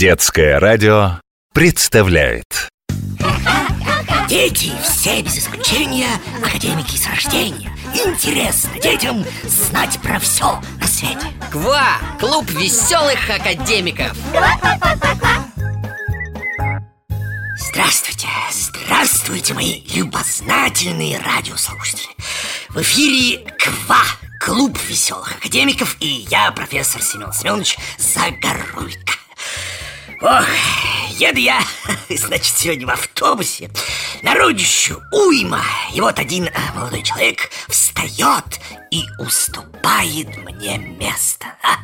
Детское радио представляет. Дети все без исключения академики с рождения. Интересно детям знать про все на свете. КВА! Клуб веселых академиков. Здравствуйте, здравствуйте, мои любознательные радиослушатели. В эфире КВА, клуб веселых академиков И я, профессор Семен Семенович Загоруйко Ох, еду я, значит, сегодня в автобусе Народищу уйма. И вот один а, молодой человек встает и уступает мне место. А,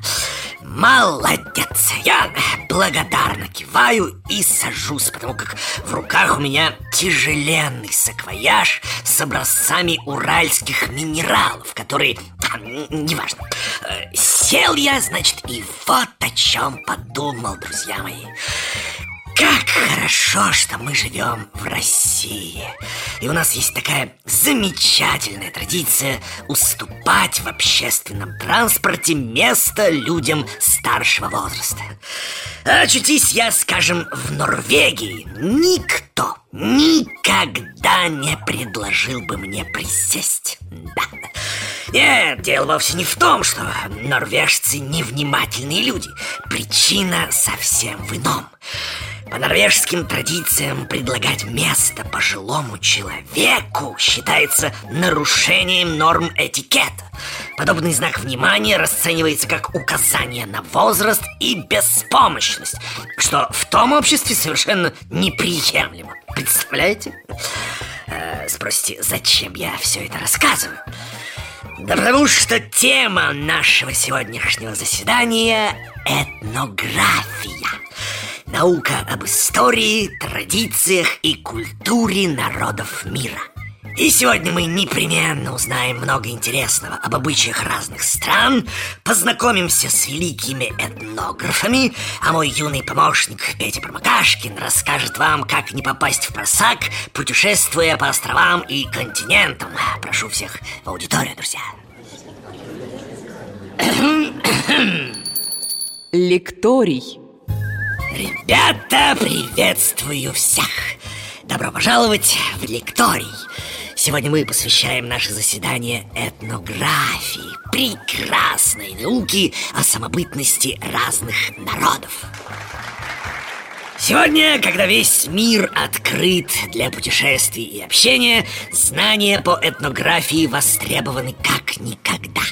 Молодец! Я благодарно киваю и сажусь Потому как в руках у меня тяжеленный саквояж С образцами уральских минералов Которые, а, неважно. Э, Сел я, значит, и вот о чем подумал, друзья мои как хорошо, что мы живем в России. И у нас есть такая замечательная традиция Уступать в общественном транспорте место людям старшего возраста. Очутись я, скажем, в Норвегии. Никто никогда не предложил бы мне присесть. Да нет, дело вовсе не в том, что норвежцы невнимательные люди Причина совсем в ином по норвежским традициям предлагать место пожилому человеку считается нарушением норм этикета. Подобный знак внимания расценивается как указание на возраст и беспомощность, что в том обществе совершенно неприемлемо. Представляете? Э, спросите, зачем я все это рассказываю? Потому что тема нашего сегодняшнего заседания – этнография – Наука об истории, традициях и культуре народов мира. И сегодня мы непременно узнаем много интересного об обычаях разных стран, познакомимся с великими этнографами, а мой юный помощник Петя Промокашкин расскажет вам, как не попасть в просак, путешествуя по островам и континентам. Прошу всех в аудиторию, друзья. Лекторий. Ребята, приветствую всех! Добро пожаловать в лекторий! Сегодня мы посвящаем наше заседание этнографии, прекрасной науке о самобытности разных народов. Сегодня, когда весь мир открыт для путешествий и общения, знания по этнографии востребованы как никогда.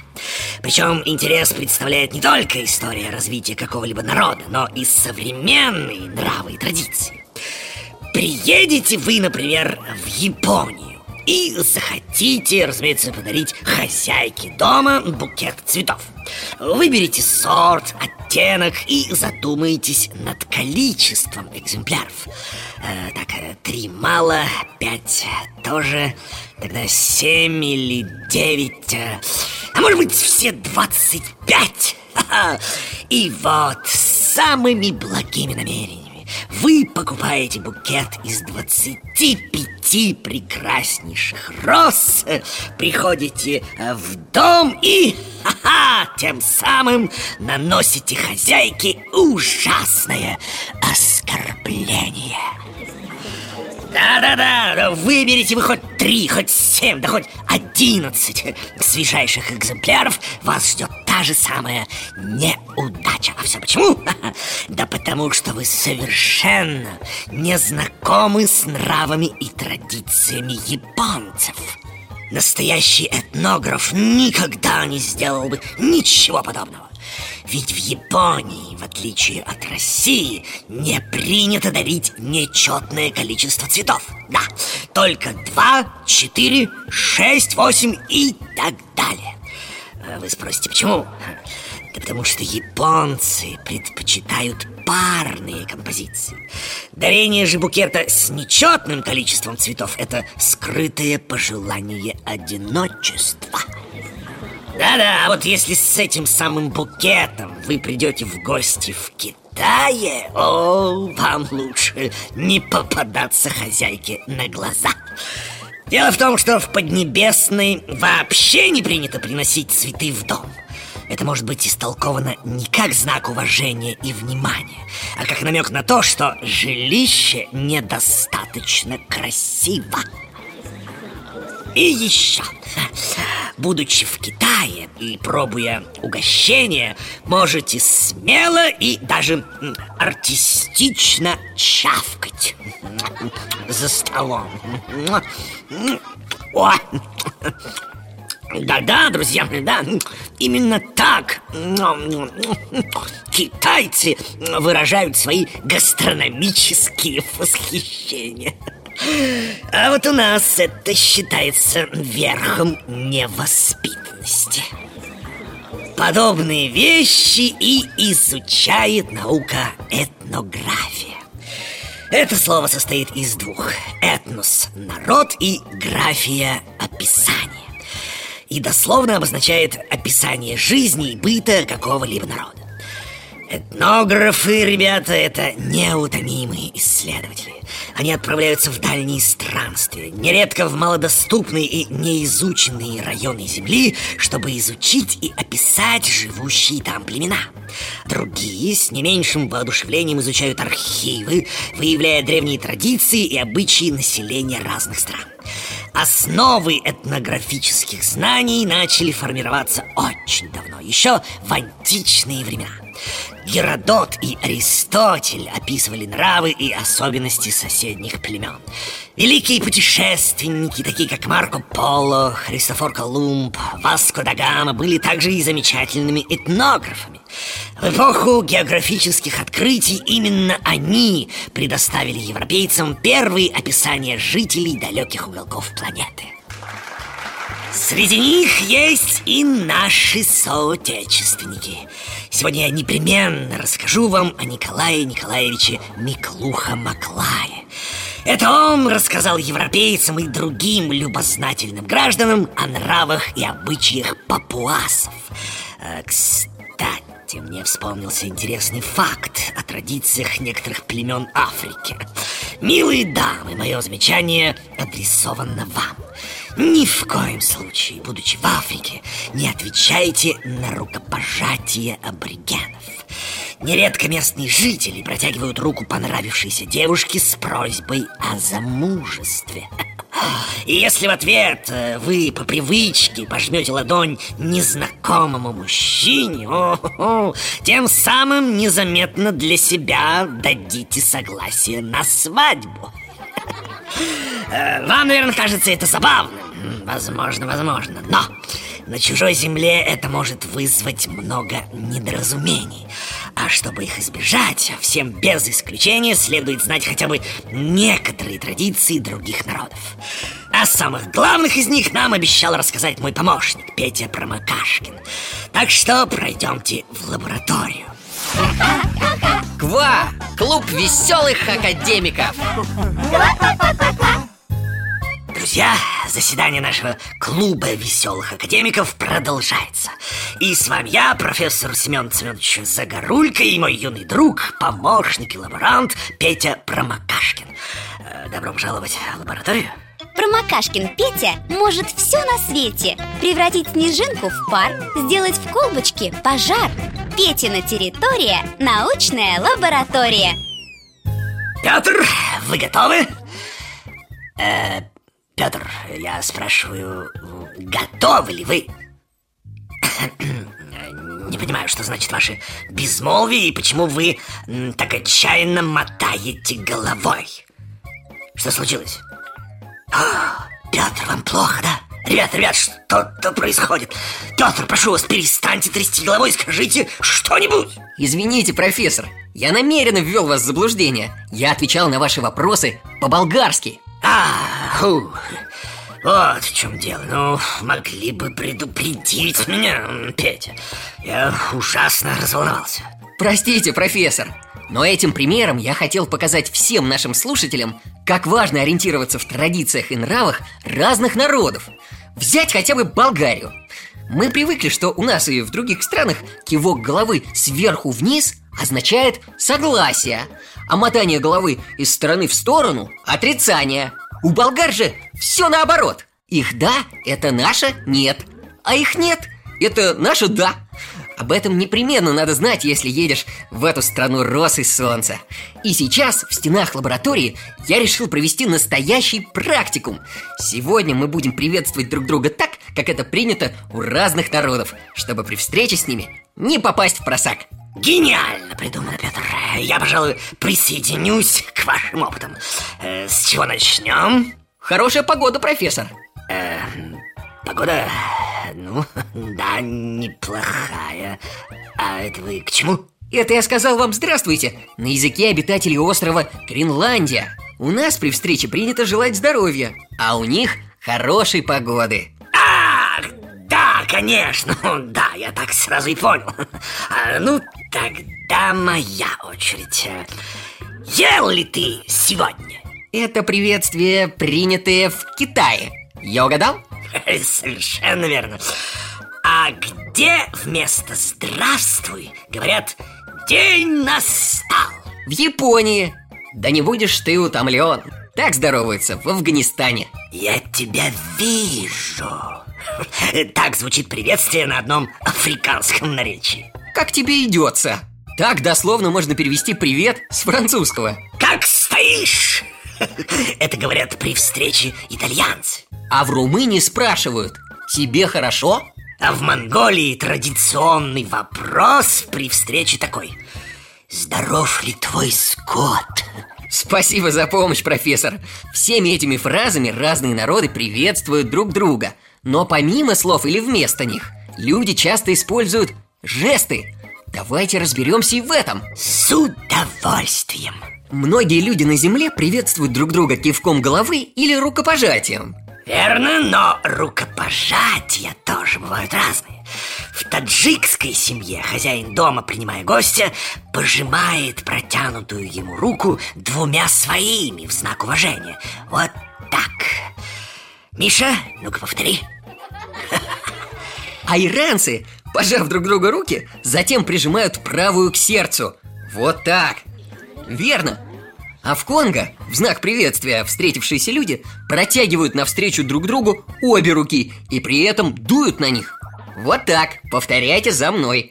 Причем интерес представляет не только история развития какого-либо народа, но и современные нравы и традиции. Приедете вы, например, в Японию и захотите, разумеется, подарить хозяйке дома букет цветов. Выберите сорт, оттенок и задумайтесь над количеством экземпляров. Э, так, э, три мало, пять тоже, тогда семь или девять... Э, а может быть все 25? И вот самыми благими намерениями вы покупаете букет из 25 прекраснейших роз, приходите в дом и ха-ха, тем самым наносите хозяйке ужасное оскорбление. Да-да-да, выберите вы хоть три, хоть семь, да хоть одиннадцать свежайших экземпляров. Вас ждет та же самая неудача. А все почему? Да потому что вы совершенно не знакомы с нравами и традициями японцев. Настоящий этнограф никогда не сделал бы ничего подобного ведь в Японии, в отличие от России, не принято дарить нечетное количество цветов. Да, только два, четыре, шесть, восемь и так далее. А вы спросите, почему? Да потому что японцы предпочитают парные композиции. Дарение же букета с нечетным количеством цветов – это скрытое пожелание одиночества – да-да, а вот если с этим самым букетом вы придете в гости в Китае, о, вам лучше не попадаться хозяйке на глаза. Дело в том, что в Поднебесной вообще не принято приносить цветы в дом. это может быть истолковано не как знак уважения и внимания, а как намек на то, что жилище недостаточно красиво. И еще, будучи в Китае и пробуя угощения, можете смело и даже артистично чавкать за столом. О! Да-да, друзья, да, именно так китайцы выражают свои гастрономические восхищения. А вот у нас это считается верхом невоспитанности. Подобные вещи и изучает наука этнография. Это слово состоит из двух Этнос – народ и графия – описание И дословно обозначает описание жизни и быта какого-либо народа Этнографы, ребята, это неутомимые исследователи они отправляются в дальние странствия, нередко в малодоступные и неизученные районы Земли, чтобы изучить и описать живущие там племена. Другие с не меньшим воодушевлением изучают архивы, выявляя древние традиции и обычаи населения разных стран. Основы этнографических знаний начали формироваться очень давно, еще в античные времена. Геродот и Аристотель описывали нравы и особенности соседних племен. Великие путешественники, такие как Марко Поло, Христофор Колумб, Васко да Гама, были также и замечательными этнографами. В эпоху географических открытий именно они предоставили европейцам первые описания жителей далеких уголков планеты. Среди них есть и наши соотечественники. Сегодня я непременно расскажу вам о Николае Николаевиче Миклуха-Маклае. Это он рассказал европейцам и другим любознательным гражданам о нравах и обычаях папуасов. Э, кстати, мне вспомнился интересный факт о традициях некоторых племен Африки. Милые дамы, мое замечание адресовано вам. Ни в коем случае, будучи в Африке, не отвечайте на рукопожатие аборигенов. Нередко местные жители протягивают руку понравившейся девушке с просьбой о замужестве. И если в ответ э, вы по привычке пожмете ладонь незнакомому мужчине, о -о -о, тем самым незаметно для себя дадите согласие на свадьбу. Э, вам, наверное, кажется это забавным. Возможно, возможно. Но на чужой земле это может вызвать много недоразумений. А чтобы их избежать, всем без исключения следует знать хотя бы некоторые традиции других народов. О самых главных из них нам обещал рассказать мой помощник Петя Промокашкин. Так что пройдемте в лабораторию. Ква! Клуб веселых академиков! Друзья, заседание нашего клуба веселых академиков продолжается. И с вами я, профессор Семен Семенович Загорулько и мой юный друг, помощник и лаборант Петя Промокашкин. Э, добро пожаловать в лабораторию. Промокашкин Петя может все на свете Превратить снежинку в пар Сделать в колбочке пожар Петина территория – научная лаборатория Петр, вы готовы? Э, Петр, я спрашиваю, готовы ли вы? Не понимаю, что значит ваше безмолвие и почему вы так отчаянно мотаете головой. Что случилось? А, Петр, вам плохо, да? Ребят, ребят, что-то происходит. Петр, прошу вас, перестаньте трясти головой, скажите что-нибудь. Извините, профессор, я намеренно ввел вас в заблуждение. Я отвечал на ваши вопросы по-болгарски. А, ху. Вот в чем дело. Ну, могли бы предупредить меня, Петя. Я ужасно разволновался. Простите, профессор, но этим примером я хотел показать всем нашим слушателям, как важно ориентироваться в традициях и нравах разных народов. Взять хотя бы Болгарию. Мы привыкли, что у нас и в других странах кивок головы сверху вниз означает согласие, а мотание головы из стороны в сторону – отрицание. У болгар же все наоборот. Их «да» – это наше «нет», а их «нет» – это наше «да». Об этом непременно надо знать, если едешь в эту страну роз и солнца. И сейчас в стенах лаборатории я решил провести настоящий практикум. Сегодня мы будем приветствовать друг друга так, как это принято у разных народов, чтобы при встрече с ними не попасть в просак. Гениально придумано, Петр. Я, пожалуй, присоединюсь к вашим опытам. Э, с чего начнем? Хорошая погода, профессор. Э, погода, ну, да, неплохая. А это вы к чему? Это я сказал вам здравствуйте на языке обитателей острова Гренландия. У нас при встрече принято желать здоровья, а у них хорошей погоды. Ах, да, конечно, да, я так сразу и понял. А, ну, тогда моя очередь. Ел ли ты сегодня? Это приветствие, принятое в Китае. Я угадал? Совершенно верно. А где вместо «здравствуй» говорят «день настал»? В Японии. Да не будешь ты утомлен. Так здороваются в Афганистане. Я тебя вижу. Так звучит приветствие на одном африканском наречии. Как тебе идется? Так дословно можно перевести «привет» с французского. Как стоишь? Это говорят при встрече итальянцы. А в Румынии спрашивают «Тебе хорошо?» А в Монголии традиционный вопрос при встрече такой Здоров ли твой скот? Спасибо за помощь, профессор Всеми этими фразами разные народы приветствуют друг друга Но помимо слов или вместо них Люди часто используют жесты. Давайте разберемся и в этом. С удовольствием. Многие люди на Земле приветствуют друг друга кивком головы или рукопожатием. Верно, но рукопожатия тоже бывают разные. В таджикской семье хозяин дома, принимая гостя, пожимает протянутую ему руку двумя своими в знак уважения. Вот так. Миша, ну-ка повтори А иранцы, пожав друг другу руки, затем прижимают правую к сердцу Вот так Верно, а в Конго, в знак приветствия, встретившиеся люди протягивают навстречу друг другу обе руки и при этом дуют на них. Вот так, повторяйте за мной.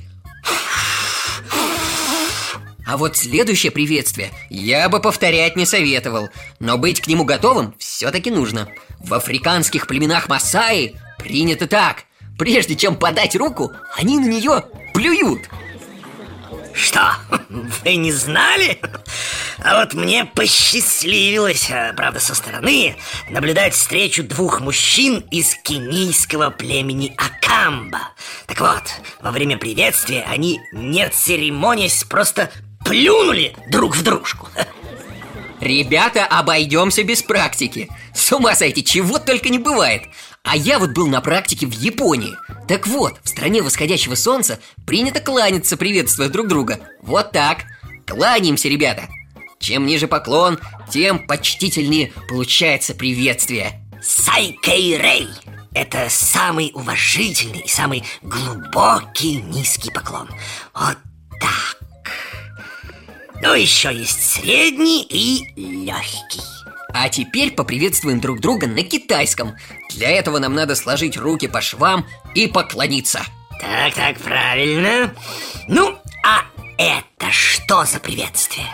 А вот следующее приветствие я бы повторять не советовал, но быть к нему готовым все-таки нужно. В африканских племенах Масаи принято так. Прежде чем подать руку, они на нее плюют. Что, вы не знали? А вот мне посчастливилось, а, правда, со стороны Наблюдать встречу двух мужчин из кенийского племени Акамба Так вот, во время приветствия они, не церемонясь, просто плюнули друг в дружку Ребята, обойдемся без практики С ума сойти, чего только не бывает А я вот был на практике в Японии. Так вот, в стране восходящего солнца принято кланяться, приветствуя друг друга. Вот так. Кланяемся, ребята. Чем ниже поклон, тем почтительнее получается приветствие. Сайкейрей Это самый уважительный и самый глубокий низкий поклон. Вот так. Ну, еще есть средний и легкий А теперь поприветствуем друг друга на китайском. Для этого нам надо сложить руки по швам и поклониться. Так, так, правильно. Ну, а это что за приветствие?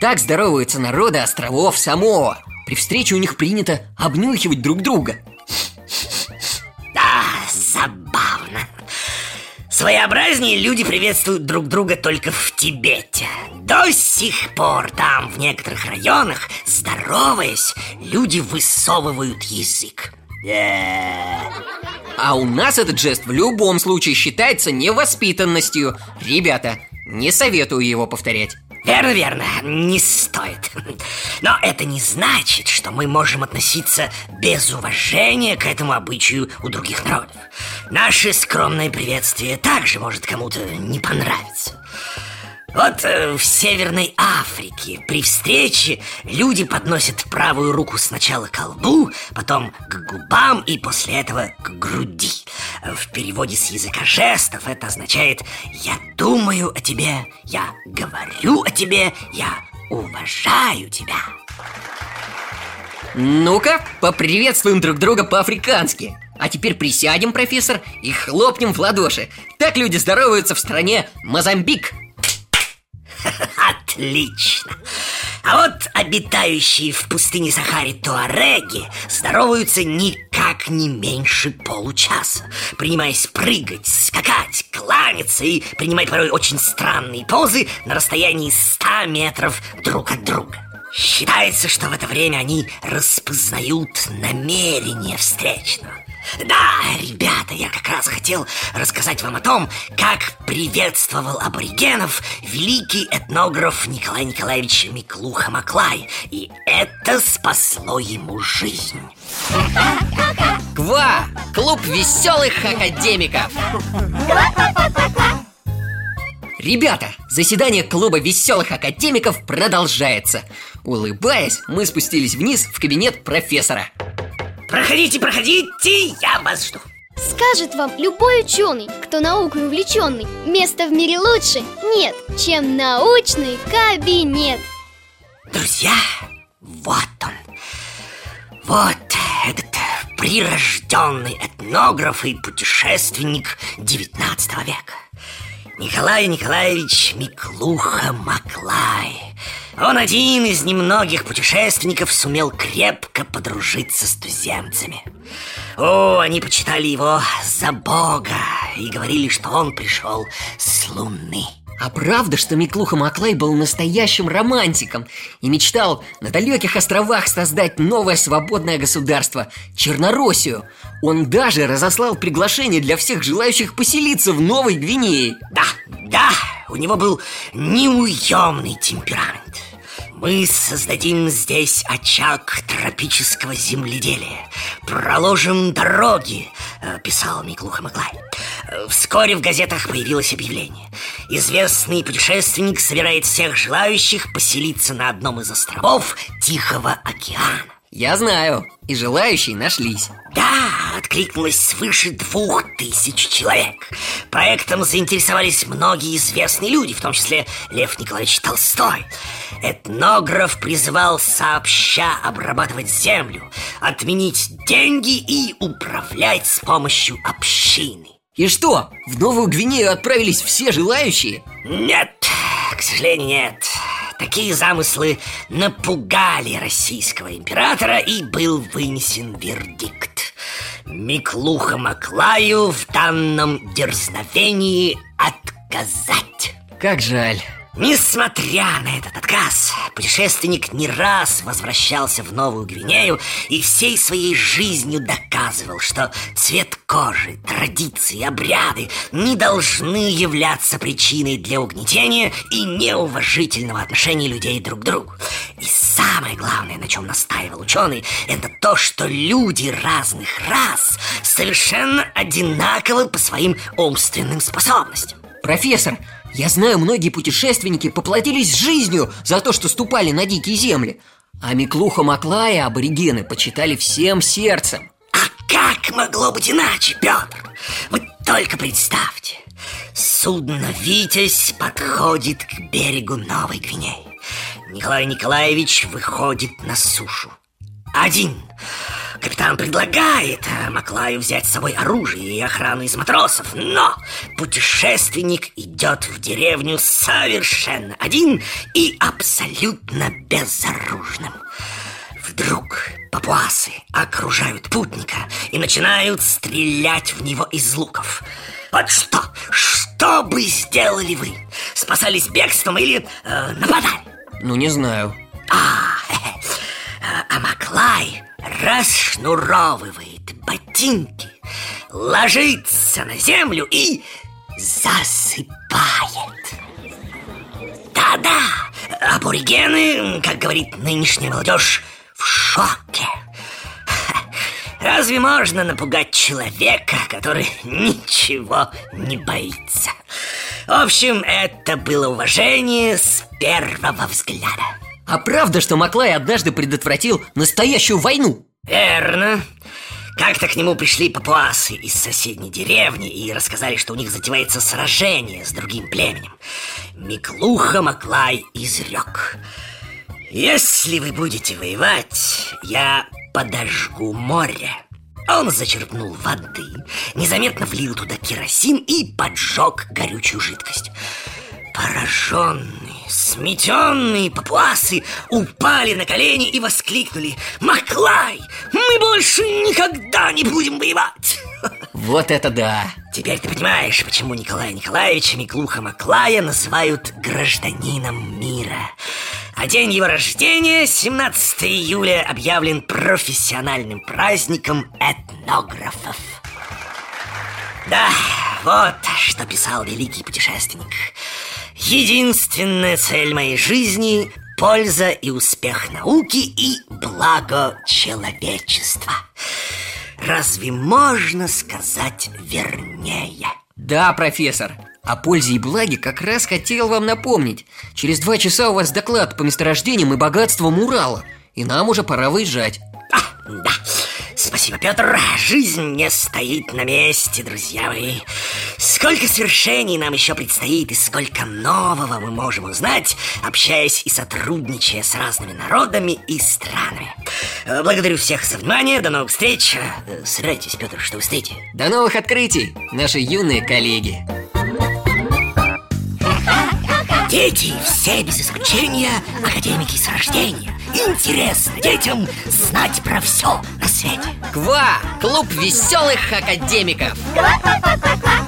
Так здороваются народы островов Самоа. При встрече у них принято обнюхивать друг друга Своеобразнее люди приветствуют друг друга только в Тибете. До сих пор там, в некоторых районах, здороваясь, люди высовывают язык. А у нас этот жест в любом случае считается невоспитанностью. Ребята, не советую его повторять Верно, верно, не стоит. Но это не значит, что мы можем относиться без уважения к этому обычаю у других народов. Наше скромное приветствие также может кому-то не понравиться вот э, в Северной Африке при встрече люди подносят правую руку сначала к колбу, потом к губам и после этого к груди. В переводе с языка жестов это означает «я думаю о тебе», «я говорю о тебе», «я уважаю тебя». Ну-ка, поприветствуем друг друга по-африкански А теперь присядем, профессор, и хлопнем в ладоши Так люди здороваются в стране Мозамбик Отлично! А вот обитающие в пустыне Сахаре туареги здороваются никак не меньше получаса Принимаясь прыгать, скакать, кланяться и принимать порой очень странные позы на расстоянии 100 метров друг от друга Считается, что в это время они распознают намерение встречного да, ребята, я как раз хотел рассказать вам о том, как приветствовал аборигенов великий этнограф Николай Николаевич Миклуха Маклай. И это спасло ему жизнь. Ква! Клуб веселых академиков! Ребята, заседание клуба веселых академиков продолжается Улыбаясь, мы спустились вниз в кабинет профессора Проходите, проходите, я вас жду. Скажет вам любой ученый, кто наукой увлеченный Место в мире лучше нет, чем научный кабинет. Друзья, вот он. Вот этот прирожденный этнограф и путешественник 19 века. Николай Николаевич Миклуха Маклай Он один из немногих путешественников сумел крепко подружиться с туземцами. О, они почитали его за бога и говорили, что он пришел с луны. А правда, что Миклуха Маклай был настоящим романтиком и мечтал на далеких островах создать новое свободное государство – Чернороссию? Он даже разослал приглашение для всех желающих поселиться в Новой Гвинее. Да, да, у него был неуемный темперамент мы создадим здесь очаг тропического земледелия. Проложим дороги, э, писал Миклуха Маклай Вскоре в газетах появилось объявление. Известный путешественник собирает всех желающих поселиться на одном из островов Тихого океана Я знаю, и желающие нашлись. Да, откликнулось свыше двух тысяч человек. Проектом заинтересовались многие известные люди, в том числе Лев Николаевич Толстой. Этнограф призывал сообща обрабатывать землю Отменить деньги и управлять с помощью общины. И что, в Новую Гвинею отправились все желающие? Нет, к сожалению, нет Такие замыслы напугали российского императора и был вынесен вердикт. Миклуха Маклаю в данном дерзновении отказать. Как жаль Несмотря на этот отказ, путешественник не раз возвращался в Новую Гвинею и всей своей жизнью доказывал, что цвет кожи, традиции, обряды не должны являться причиной для угнетения и неуважительного отношения людей друг к другу. И самое главное, на чем настаивал ученый, это то, что люди разных рас совершенно одинаковы по своим умственным способностям. Профессор, я знаю, многие путешественники поплатились жизнью за то, что ступали на дикие земли. А Миклуха Маклая аборигены почитали всем сердцем. А как могло быть иначе, Петр? Вы только представьте. Судно «Витязь» подходит к берегу Новой Гвинеи. Николай Николаевич выходит на сушу Один Капитан предлагает э, Маклаю взять с собой оружие и охрану из матросов, но путешественник идет в деревню совершенно один и абсолютно безоружным. Вдруг папуасы окружают путника и начинают стрелять в него из луков. Вот что, что бы сделали вы? Спасались бегством или э, нападали? Ну, не знаю А, а Маклай расшнуровывает ботинки, ложится на землю и засыпает. Да-да, аборигены, как говорит нынешняя молодежь, в шоке. Разве можно напугать человека, который ничего не боится? В общем, это было уважение с первого взгляда. А правда, что Маклай однажды предотвратил настоящую войну? Верно. Как-то к нему пришли папуасы из соседней деревни и рассказали, что у них затевается сражение с другим племенем. Миклуха Маклай изрек. Если вы будете воевать, я подожгу море. Он зачерпнул воды, незаметно влил туда керосин и поджег горючую жидкость. Пораженные, сметенные папуасы упали на колени и воскликнули «Маклай, мы больше никогда не будем воевать!» Вот это да! Теперь ты понимаешь, почему Николая Николаевича Миклуха Маклая называют гражданином мира. А день его рождения, 17 июля, объявлен профессиональным праздником этнографов. Да, вот что писал великий путешественник. Единственная цель моей жизни – польза и успех науки и благо человечества. Разве можно сказать вернее? Да, профессор, о пользе и благе как раз хотел вам напомнить Через два часа у вас доклад по месторождениям и богатствам Урала И нам уже пора выезжать А, да, спасибо, Петр Жизнь не стоит на месте, друзья мои. Сколько свершений нам еще предстоит И сколько нового мы можем узнать Общаясь и сотрудничая с разными народами и странами. Благодарю всех за внимание, до новых встреч. Собирайтесь, Петр, что вы стоите? До новых открытий, наши юные коллеги. Дети все без исключения академики с рождения Интересно детям знать про все на свете КВА! Клуб веселых академиков! Ква-ква-ква-ква-ква!